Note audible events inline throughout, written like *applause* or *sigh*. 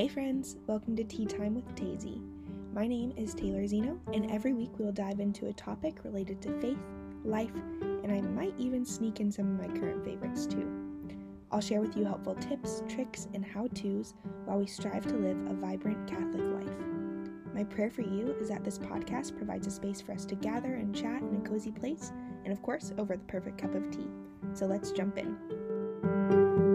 Hey friends, welcome to Tea Time with Tazy. My name is Taylor Zeno, and every week we will dive into a topic related to faith, life, and I might even sneak in some of my current favorites too. I'll share with you helpful tips, tricks, and how to's while we strive to live a vibrant Catholic life. My prayer for you is that this podcast provides a space for us to gather and chat in a cozy place, and of course, over the perfect cup of tea. So let's jump in.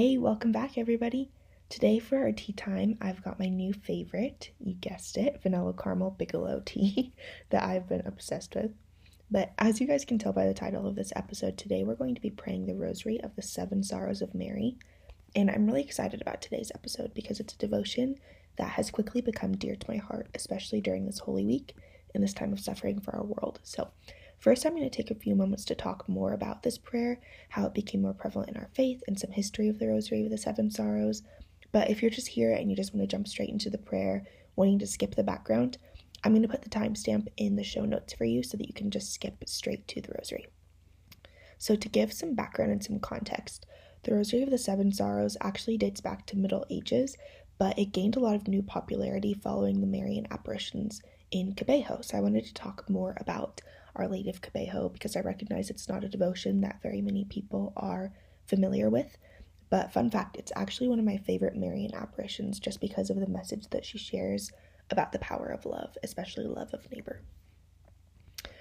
Hey, welcome back, everybody. Today, for our tea time, I've got my new favorite, you guessed it, vanilla caramel bigelow tea *laughs* that I've been obsessed with. But as you guys can tell by the title of this episode, today we're going to be praying the Rosary of the Seven Sorrows of Mary. And I'm really excited about today's episode because it's a devotion that has quickly become dear to my heart, especially during this Holy Week and this time of suffering for our world. So, First, I'm going to take a few moments to talk more about this prayer, how it became more prevalent in our faith, and some history of the Rosary of the Seven Sorrows. But if you're just here and you just want to jump straight into the prayer, wanting to skip the background, I'm going to put the timestamp in the show notes for you so that you can just skip straight to the Rosary. So, to give some background and some context, the Rosary of the Seven Sorrows actually dates back to Middle Ages, but it gained a lot of new popularity following the Marian apparitions in Kibeho. So, I wanted to talk more about our Lady of Kibeho because I recognize it's not a devotion that very many people are familiar with. But fun fact, it's actually one of my favorite Marian apparitions just because of the message that she shares about the power of love, especially love of neighbor.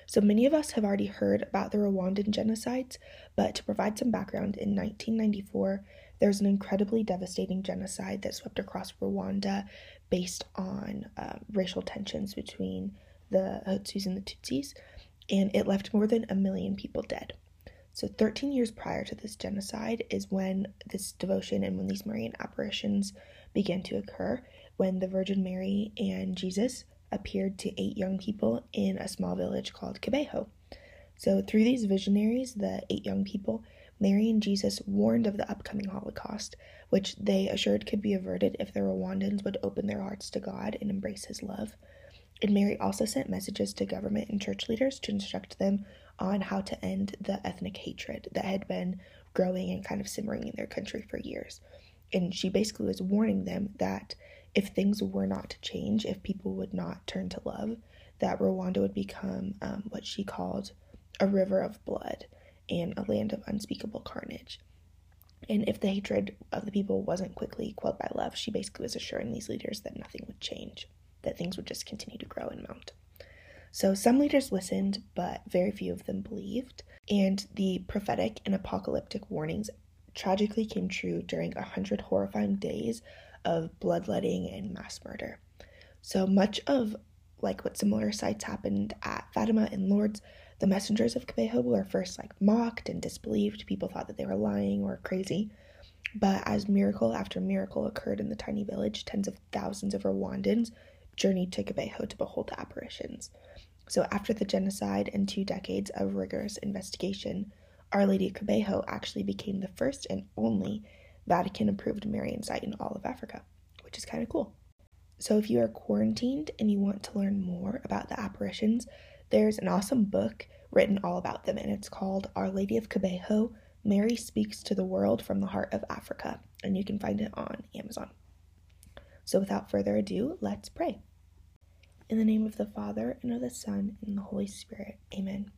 So many of us have already heard about the Rwandan genocides, but to provide some background, in 1994, there was an incredibly devastating genocide that swept across Rwanda based on uh, racial tensions between the Hutsus and the Tutsis and it left more than a million people dead. So, 13 years prior to this genocide is when this devotion and when these Marian apparitions began to occur, when the Virgin Mary and Jesus appeared to eight young people in a small village called Kibeho. So, through these visionaries, the eight young people, Mary and Jesus warned of the upcoming Holocaust, which they assured could be averted if the Rwandans would open their hearts to God and embrace His love. And Mary also sent messages to government and church leaders to instruct them on how to end the ethnic hatred that had been growing and kind of simmering in their country for years. And she basically was warning them that if things were not to change, if people would not turn to love, that Rwanda would become um, what she called a river of blood and a land of unspeakable carnage. And if the hatred of the people wasn't quickly quelled by love, she basically was assuring these leaders that nothing would change that things would just continue to grow and mount. So some leaders listened, but very few of them believed, and the prophetic and apocalyptic warnings tragically came true during a hundred horrifying days of bloodletting and mass murder. So much of like what similar sites happened at Fatima and Lourdes, the messengers of Kibeho were first like mocked and disbelieved. People thought that they were lying or crazy. But as miracle after miracle occurred in the tiny village, tens of thousands of Rwandans journeyed to Kibeho to behold the apparitions. So, after the genocide and two decades of rigorous investigation, Our Lady of Kibeho actually became the first and only Vatican approved Marian site in all of Africa, which is kind of cool. So, if you are quarantined and you want to learn more about the apparitions, there's an awesome book written all about them, and it's called Our Lady of Kibeho Mary Speaks to the World from the Heart of Africa, and you can find it on Amazon. So, without further ado, let's pray. In the name of the Father, and of the Son, and the Holy Spirit. Amen.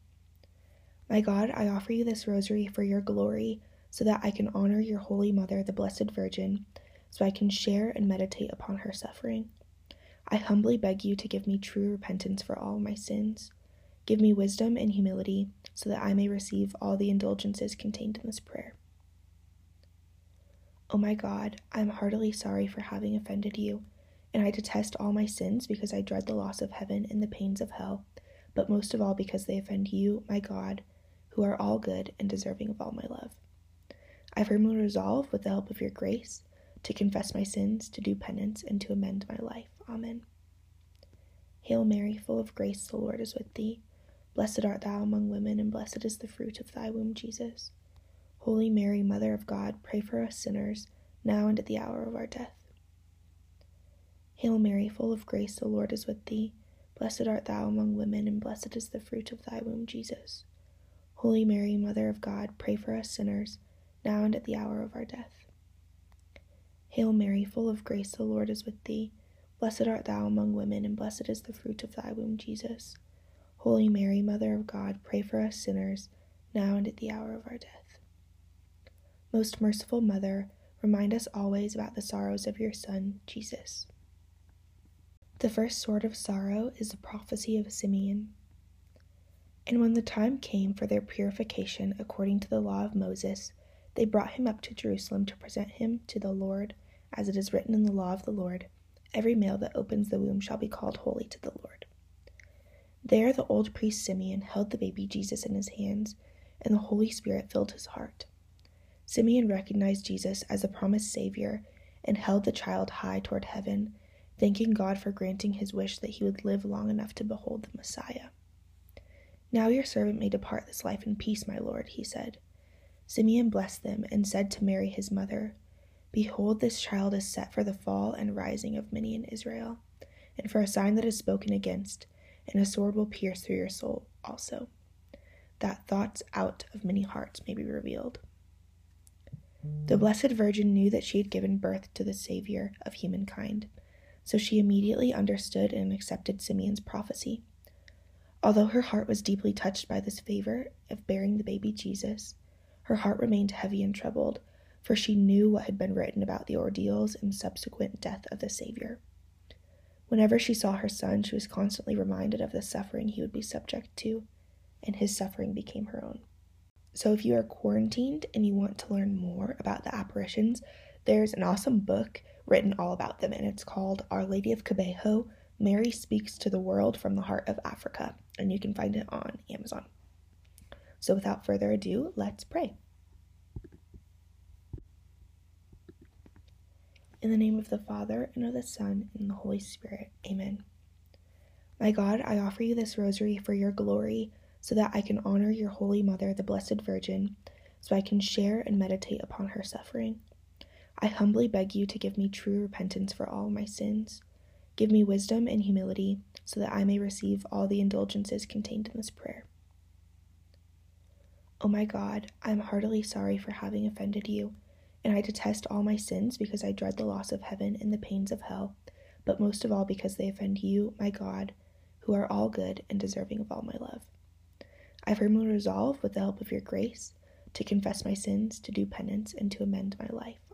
My God, I offer you this rosary for your glory, so that I can honor your Holy Mother, the Blessed Virgin, so I can share and meditate upon her suffering. I humbly beg you to give me true repentance for all my sins. Give me wisdom and humility, so that I may receive all the indulgences contained in this prayer. O oh my God, I am heartily sorry for having offended you and I detest all my sins because I dread the loss of heaven and the pains of hell, but most of all because they offend you, my God, who are all good and deserving of all my love. I firmly resolve, with the help of your grace, to confess my sins, to do penance, and to amend my life. Amen. Hail Mary, full of grace, the Lord is with thee. Blessed art thou among women, and blessed is the fruit of thy womb, Jesus. Holy Mary, Mother of God, pray for us sinners, now and at the hour of our death. Hail Mary, full of grace, the Lord is with thee. Blessed art thou among women, and blessed is the fruit of thy womb, Jesus. Holy Mary, Mother of God, pray for us sinners, now and at the hour of our death. Hail Mary, full of grace, the Lord is with thee. Blessed art thou among women, and blessed is the fruit of thy womb, Jesus. Holy Mary, Mother of God, pray for us sinners, now and at the hour of our death. Most merciful Mother, remind us always about the sorrows of your Son, Jesus. The first sword of sorrow is the prophecy of Simeon. And when the time came for their purification according to the law of Moses, they brought him up to Jerusalem to present him to the Lord, as it is written in the law of the Lord Every male that opens the womb shall be called holy to the Lord. There the old priest Simeon held the baby Jesus in his hands, and the Holy Spirit filled his heart. Simeon recognized Jesus as the promised Savior and held the child high toward heaven, thanking God for granting his wish that he would live long enough to behold the Messiah. Now your servant may depart this life in peace, my Lord, he said. Simeon blessed them and said to Mary his mother, Behold, this child is set for the fall and rising of many in Israel, and for a sign that is spoken against, and a sword will pierce through your soul also, that thoughts out of many hearts may be revealed. The Blessed Virgin knew that she had given birth to the Savior of humankind, so she immediately understood and accepted Simeon's prophecy. Although her heart was deeply touched by this favor of bearing the baby Jesus, her heart remained heavy and troubled, for she knew what had been written about the ordeals and subsequent death of the Savior. Whenever she saw her son, she was constantly reminded of the suffering he would be subject to, and his suffering became her own. So, if you are quarantined and you want to learn more about the apparitions, there's an awesome book written all about them, and it's called Our Lady of Kibeho Mary Speaks to the World from the Heart of Africa, and you can find it on Amazon. So, without further ado, let's pray. In the name of the Father, and of the Son, and the Holy Spirit. Amen. My God, I offer you this rosary for your glory, so that I can honor your Holy Mother, the Blessed Virgin, so I can share and meditate upon her suffering. I humbly beg you to give me true repentance for all my sins. Give me wisdom and humility, so that I may receive all the indulgences contained in this prayer. O oh my God, I am heartily sorry for having offended you, and I detest all my sins because I dread the loss of heaven and the pains of hell, but most of all because they offend you, my God, who are all good and deserving of all my love. I firmly resolve, with the help of your grace, to confess my sins, to do penance, and to amend my life.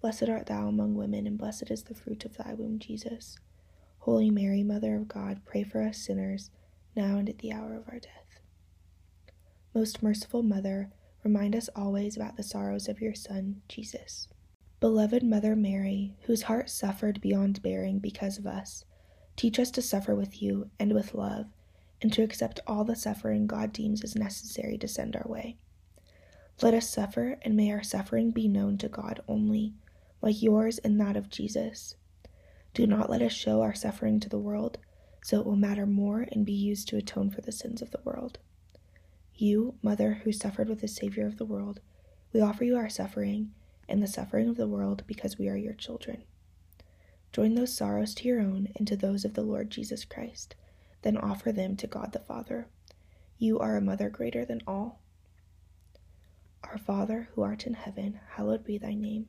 Blessed art thou among women, and blessed is the fruit of thy womb, Jesus. Holy Mary, Mother of God, pray for us sinners, now and at the hour of our death. Most merciful Mother, remind us always about the sorrows of your Son, Jesus. Beloved Mother Mary, whose heart suffered beyond bearing because of us, teach us to suffer with you and with love, and to accept all the suffering God deems as necessary to send our way. Let us suffer, and may our suffering be known to God only, like yours and that of Jesus. Do not let us show our suffering to the world, so it will matter more and be used to atone for the sins of the world. You, Mother, who suffered with the Savior of the world, we offer you our suffering and the suffering of the world because we are your children. Join those sorrows to your own and to those of the Lord Jesus Christ, then offer them to God the Father. You are a mother greater than all. Our Father, who art in heaven, hallowed be thy name.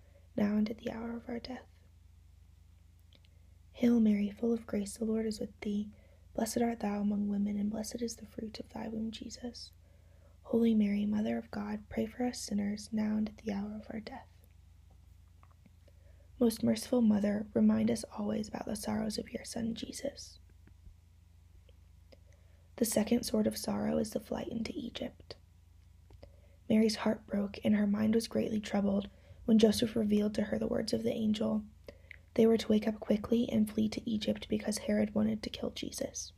now and at the hour of our death. Hail Mary, full of grace, the Lord is with thee. Blessed art thou among women, and blessed is the fruit of thy womb, Jesus. Holy Mary, Mother of God, pray for us sinners, now and at the hour of our death. Most merciful Mother, remind us always about the sorrows of your Son, Jesus. The second sword of sorrow is the flight into Egypt. Mary's heart broke, and her mind was greatly troubled when Joseph revealed to her the words of the angel. They were to wake up quickly and flee to Egypt because Herod wanted to kill Jesus.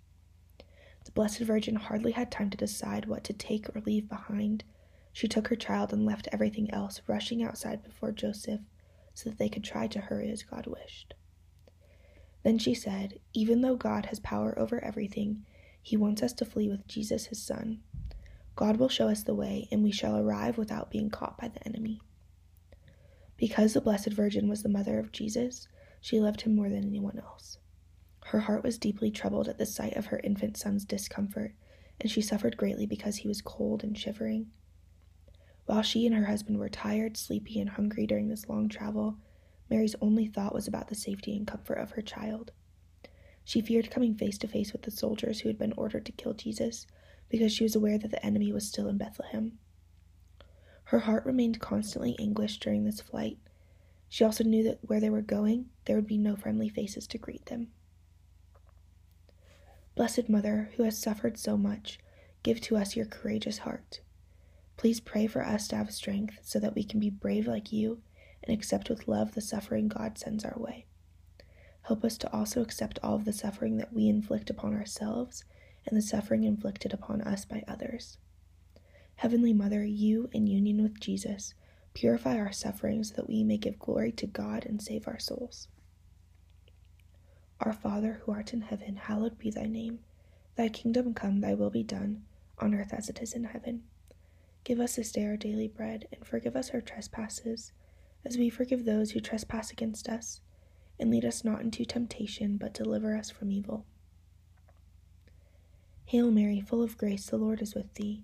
The Blessed Virgin hardly had time to decide what to take or leave behind. She took her child and left everything else, rushing outside before Joseph so that they could try to hurry as God wished. Then she said, Even though God has power over everything, he wants us to flee with Jesus, his son. God will show us the way, and we shall arrive without being caught by the enemy. Because the Blessed Virgin was the mother of Jesus, she loved him more than anyone else. Her heart was deeply troubled at the sight of her infant son's discomfort, and she suffered greatly because he was cold and shivering. While she and her husband were tired, sleepy, and hungry during this long travel, Mary's only thought was about the safety and comfort of her child. She feared coming face to face with the soldiers who had been ordered to kill Jesus because she was aware that the enemy was still in Bethlehem. Her heart remained constantly anguished during this flight. She also knew that where they were going, there would be no friendly faces to greet them. Blessed Mother, who has suffered so much, give to us your courageous heart. Please pray for us to have strength so that we can be brave like you and accept with love the suffering God sends our way. Help us to also accept all of the suffering that we inflict upon ourselves and the suffering inflicted upon us by others. Heavenly Mother, you, in union with Jesus, purify our sufferings that we may give glory to God and save our souls. Our Father, who art in heaven, hallowed be thy name. Thy kingdom come, thy will be done, on earth as it is in heaven. Give us this day our daily bread, and forgive us our trespasses, as we forgive those who trespass against us. And lead us not into temptation, but deliver us from evil. Hail Mary, full of grace, the Lord is with thee.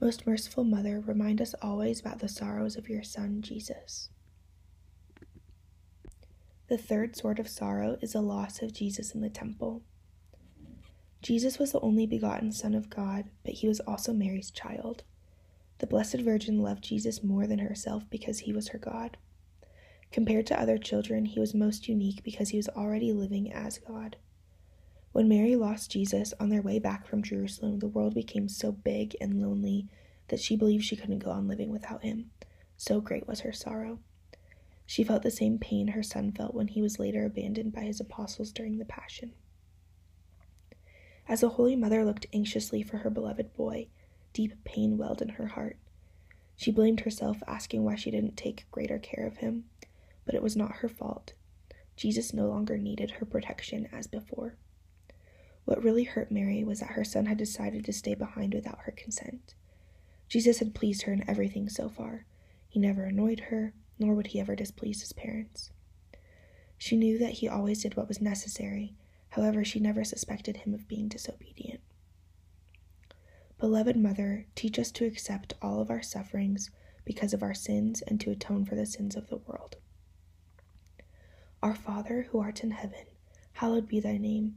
Most merciful Mother, remind us always about the sorrows of your Son, Jesus. The third sword of sorrow is the loss of Jesus in the temple. Jesus was the only begotten Son of God, but he was also Mary's child. The Blessed Virgin loved Jesus more than herself because he was her God. Compared to other children, he was most unique because he was already living as God. When Mary lost Jesus on their way back from Jerusalem, the world became so big and lonely that she believed she couldn't go on living without him. So great was her sorrow. She felt the same pain her son felt when he was later abandoned by his apostles during the Passion. As the Holy Mother looked anxiously for her beloved boy, deep pain welled in her heart. She blamed herself, asking why she didn't take greater care of him, but it was not her fault. Jesus no longer needed her protection as before. What really hurt Mary was that her son had decided to stay behind without her consent. Jesus had pleased her in everything so far. He never annoyed her, nor would he ever displease his parents. She knew that he always did what was necessary, however, she never suspected him of being disobedient. Beloved Mother, teach us to accept all of our sufferings because of our sins and to atone for the sins of the world. Our Father, who art in heaven, hallowed be thy name.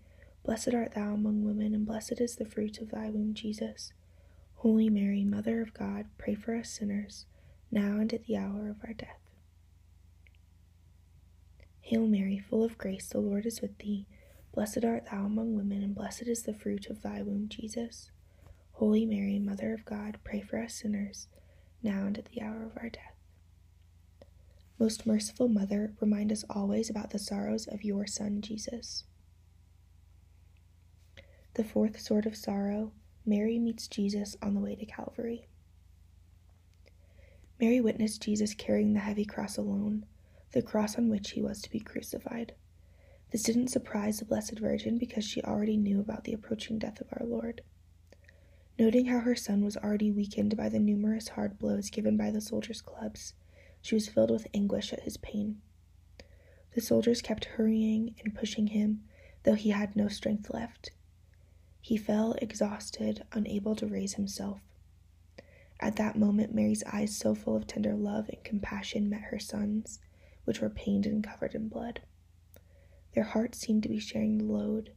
Blessed art thou among women, and blessed is the fruit of thy womb, Jesus. Holy Mary, Mother of God, pray for us sinners, now and at the hour of our death. Hail Mary, full of grace, the Lord is with thee. Blessed art thou among women, and blessed is the fruit of thy womb, Jesus. Holy Mary, Mother of God, pray for us sinners, now and at the hour of our death. Most merciful Mother, remind us always about the sorrows of your Son, Jesus. The fourth sword of sorrow Mary meets Jesus on the way to Calvary. Mary witnessed Jesus carrying the heavy cross alone, the cross on which he was to be crucified. This didn't surprise the Blessed Virgin because she already knew about the approaching death of our Lord. Noting how her son was already weakened by the numerous hard blows given by the soldiers' clubs, she was filled with anguish at his pain. The soldiers kept hurrying and pushing him, though he had no strength left. He fell exhausted, unable to raise himself. At that moment, Mary's eyes, so full of tender love and compassion, met her son's, which were pained and covered in blood. Their hearts seemed to be sharing the load.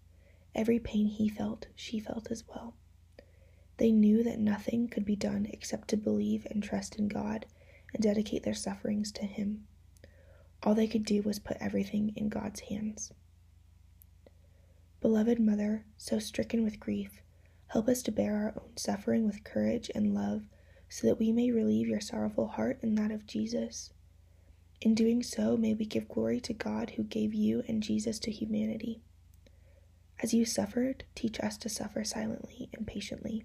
Every pain he felt, she felt as well. They knew that nothing could be done except to believe and trust in God and dedicate their sufferings to Him. All they could do was put everything in God's hands. Beloved Mother, so stricken with grief, help us to bear our own suffering with courage and love, so that we may relieve your sorrowful heart and that of Jesus. In doing so, may we give glory to God who gave you and Jesus to humanity. As you suffered, teach us to suffer silently and patiently.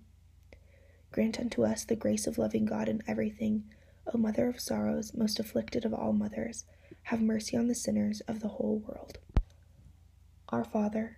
Grant unto us the grace of loving God in everything. O Mother of sorrows, most afflicted of all mothers, have mercy on the sinners of the whole world. Our Father,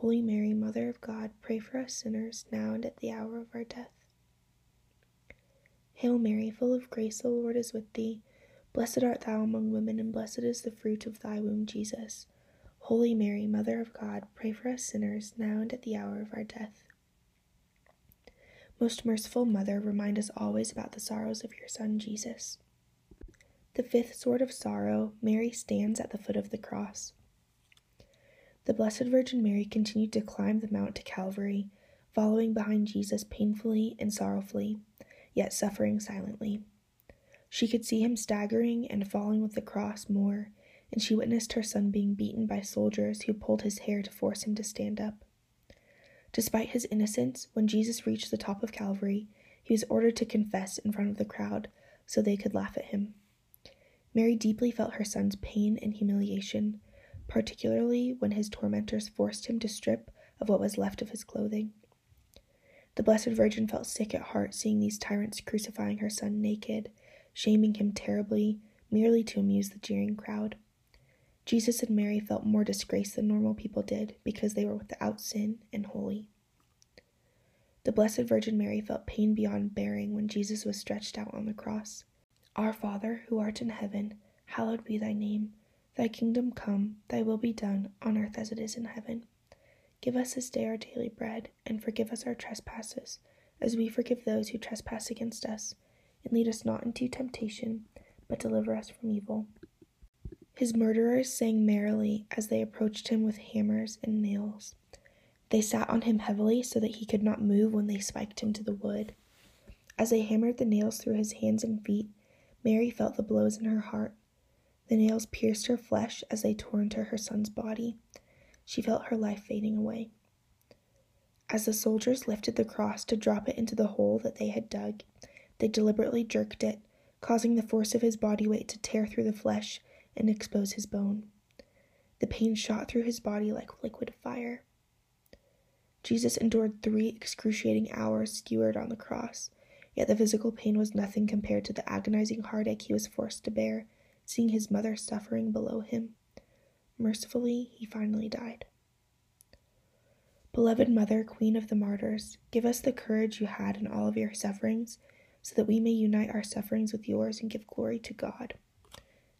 Holy Mary, Mother of God, pray for us sinners, now and at the hour of our death. Hail Mary, full of grace, the Lord is with thee. Blessed art thou among women, and blessed is the fruit of thy womb, Jesus. Holy Mary, Mother of God, pray for us sinners, now and at the hour of our death. Most merciful Mother, remind us always about the sorrows of your Son, Jesus. The fifth sword of sorrow, Mary stands at the foot of the cross. The Blessed Virgin Mary continued to climb the mount to Calvary, following behind Jesus painfully and sorrowfully, yet suffering silently. She could see him staggering and falling with the cross more, and she witnessed her son being beaten by soldiers who pulled his hair to force him to stand up. Despite his innocence, when Jesus reached the top of Calvary, he was ordered to confess in front of the crowd so they could laugh at him. Mary deeply felt her son's pain and humiliation, particularly when his tormentors forced him to strip of what was left of his clothing. The Blessed Virgin felt sick at heart seeing these tyrants crucifying her son naked, shaming him terribly, merely to amuse the jeering crowd. Jesus and Mary felt more disgrace than normal people did because they were without sin and holy. The Blessed Virgin Mary felt pain beyond bearing when Jesus was stretched out on the cross. Our Father, who art in heaven, hallowed be thy name. Thy kingdom come, thy will be done, on earth as it is in heaven. Give us this day our daily bread, and forgive us our trespasses, as we forgive those who trespass against us. And lead us not into temptation, but deliver us from evil. His murderers sang merrily as they approached him with hammers and nails. They sat on him heavily so that he could not move when they spiked him to the wood. As they hammered the nails through his hands and feet, Mary felt the blows in her heart the nails pierced her flesh as they tore into her son's body. She felt her life fading away. As the soldiers lifted the cross to drop it into the hole that they had dug, they deliberately jerked it, causing the force of his body weight to tear through the flesh and expose his bone. The pain shot through his body like liquid fire. Jesus endured three excruciating hours skewered on the cross, yet the physical pain was nothing compared to the agonizing heartache he was forced to bear seeing his mother suffering below him. Mercifully, he finally died. Beloved Mother, Queen of the Martyrs, give us the courage you had in all of your sufferings, so that we may unite our sufferings with yours and give glory to God.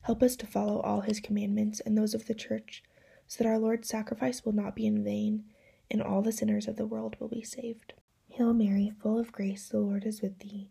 Help us to follow all his commandments and those of the Church, so that our Lord's sacrifice will not be in vain, and all the sinners of the world will be saved. Hail Mary, full of grace, the Lord is with thee.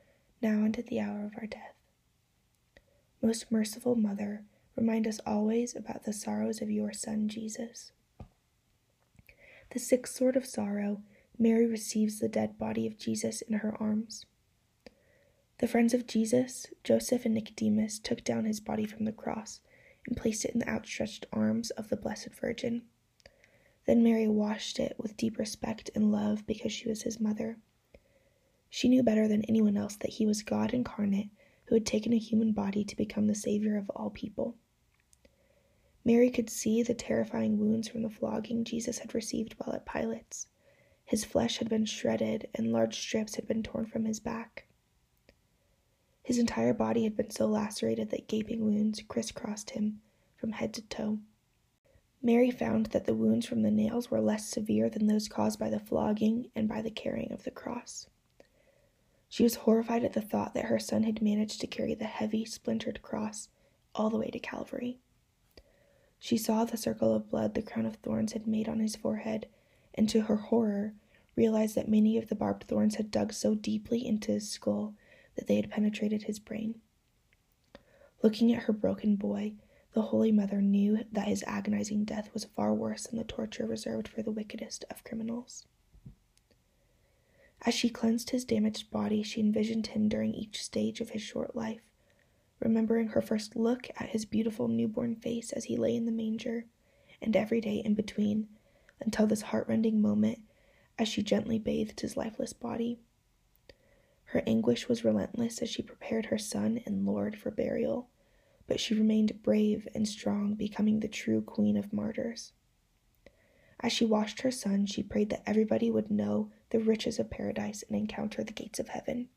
now and at the hour of our death. Most merciful Mother, remind us always about the sorrows of your Son, Jesus. The sixth sword of sorrow, Mary receives the dead body of Jesus in her arms. The friends of Jesus, Joseph and Nicodemus, took down his body from the cross and placed it in the outstretched arms of the Blessed Virgin. Then Mary washed it with deep respect and love because she was his mother. She knew better than anyone else that he was God incarnate who had taken a human body to become the Savior of all people. Mary could see the terrifying wounds from the flogging Jesus had received while at Pilate's. His flesh had been shredded, and large strips had been torn from his back. His entire body had been so lacerated that gaping wounds crisscrossed him from head to toe. Mary found that the wounds from the nails were less severe than those caused by the flogging and by the carrying of the cross. She was horrified at the thought that her son had managed to carry the heavy, splintered cross all the way to Calvary. She saw the circle of blood the crown of thorns had made on his forehead, and to her horror, realized that many of the barbed thorns had dug so deeply into his skull that they had penetrated his brain. Looking at her broken boy, the Holy Mother knew that his agonizing death was far worse than the torture reserved for the wickedest of criminals. As she cleansed his damaged body, she envisioned him during each stage of his short life remembering her first look at his beautiful newborn face as he lay in the manger, and every day in between, until this heartrending moment as she gently bathed his lifeless body. Her anguish was relentless as she prepared her son and Lord for burial, but she remained brave and strong, becoming the true queen of martyrs. As she washed her son, she prayed that everybody would know the riches of paradise and encounter the gates of heaven.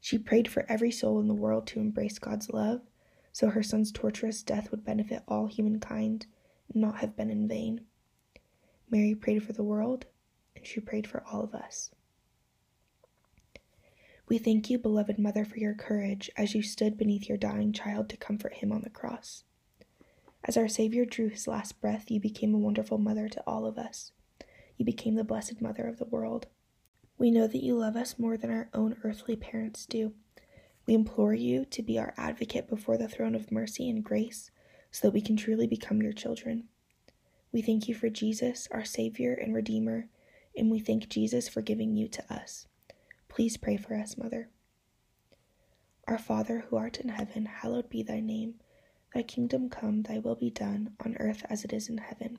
She prayed for every soul in the world to embrace God's love, so her son's torturous death would benefit all humankind and not have been in vain. Mary prayed for the world, and she prayed for all of us. We thank you, beloved Mother, for your courage as you stood beneath your dying child to comfort him on the cross. As our Savior drew his last breath, you became a wonderful mother to all of us. You became the blessed mother of the world. We know that you love us more than our own earthly parents do. We implore you to be our advocate before the throne of mercy and grace so that we can truly become your children. We thank you for Jesus, our Savior and Redeemer, and we thank Jesus for giving you to us. Please pray for us, Mother. Our Father, who art in heaven, hallowed be thy name. Thy kingdom come, thy will be done, on earth as it is in heaven.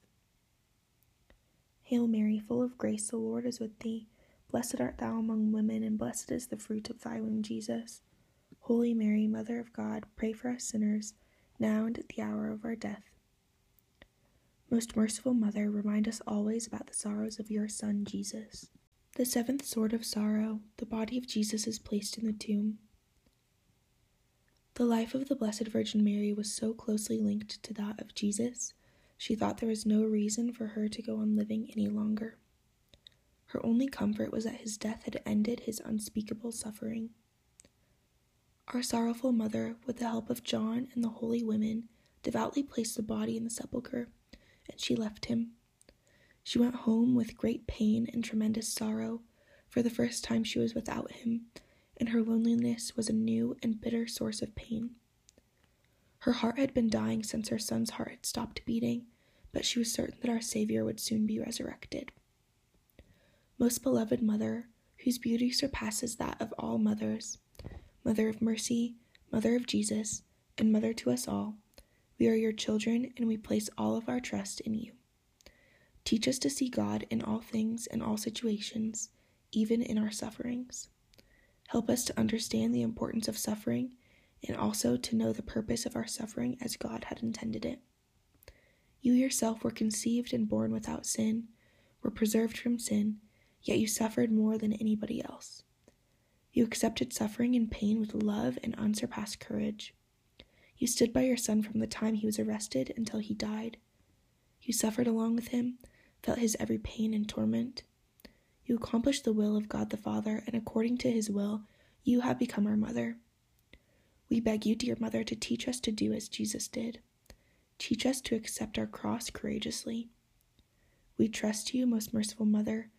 Hail Mary, full of grace, the Lord is with thee. Blessed art thou among women, and blessed is the fruit of thy womb, Jesus. Holy Mary, Mother of God, pray for us sinners, now and at the hour of our death. Most merciful Mother, remind us always about the sorrows of your Son, Jesus. The seventh sword of sorrow, the body of Jesus is placed in the tomb. The life of the Blessed Virgin Mary was so closely linked to that of Jesus, she thought there was no reason for her to go on living any longer. Her only comfort was that his death had ended his unspeakable suffering. Our sorrowful mother, with the help of John and the holy women, devoutly placed the body in the sepulchre, and she left him. She went home with great pain and tremendous sorrow, for the first time she was without him, and her loneliness was a new and bitter source of pain. Her heart had been dying since her son's heart had stopped beating, but she was certain that our Savior would soon be resurrected. Most beloved Mother, whose beauty surpasses that of all mothers, Mother of Mercy, Mother of Jesus, and Mother to us all, we are your children and we place all of our trust in you. Teach us to see God in all things and all situations, even in our sufferings. Help us to understand the importance of suffering and also to know the purpose of our suffering as God had intended it. You yourself were conceived and born without sin, were preserved from sin, yet you suffered more than anybody else. You accepted suffering and pain with love and unsurpassed courage. You stood by your son from the time he was arrested until he died. You suffered along with him, felt his every pain and torment. You accomplished the will of God the Father, and according to his will, you have become our mother. We beg you, dear mother, to teach us to do as Jesus did. Teach us to accept our cross courageously. We trust you, most merciful mother,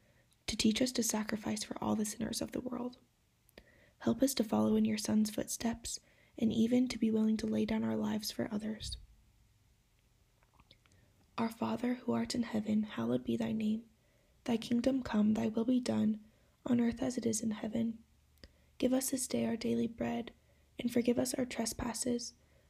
to teach us to sacrifice for all the sinners of the world. Help us to follow in your Son's footsteps, and even to be willing to lay down our lives for others. Our Father, who art in heaven, hallowed be thy name. Thy kingdom come, thy will be done, on earth as it is in heaven. Give us this day our daily bread, and forgive us our trespasses,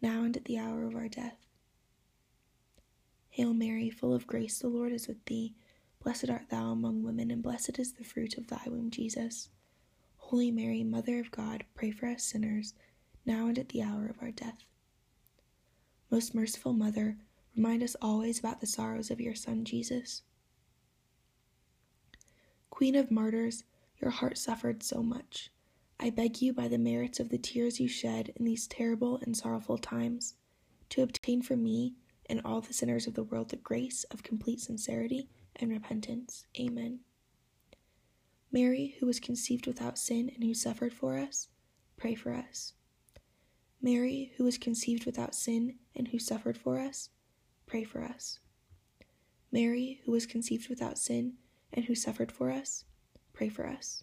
now and at the hour of our death. Hail Mary, full of grace, the Lord is with thee. Blessed art thou among women, and blessed is the fruit of thy womb, Jesus. Holy Mary, Mother of God, pray for us sinners, now and at the hour of our death. Most merciful Mother, remind us always about the sorrows of your Son, Jesus. Queen of Martyrs, your heart suffered so much. I beg you, by the merits of the tears you shed in these terrible and sorrowful times, to obtain for me and all the sinners of the world the grace of complete sincerity and repentance. Amen. Mary, who was conceived without sin and who suffered for us, pray for us. Mary, who was conceived without sin and who suffered for us, pray for us. Mary, who was conceived without sin and who suffered for us, pray for us.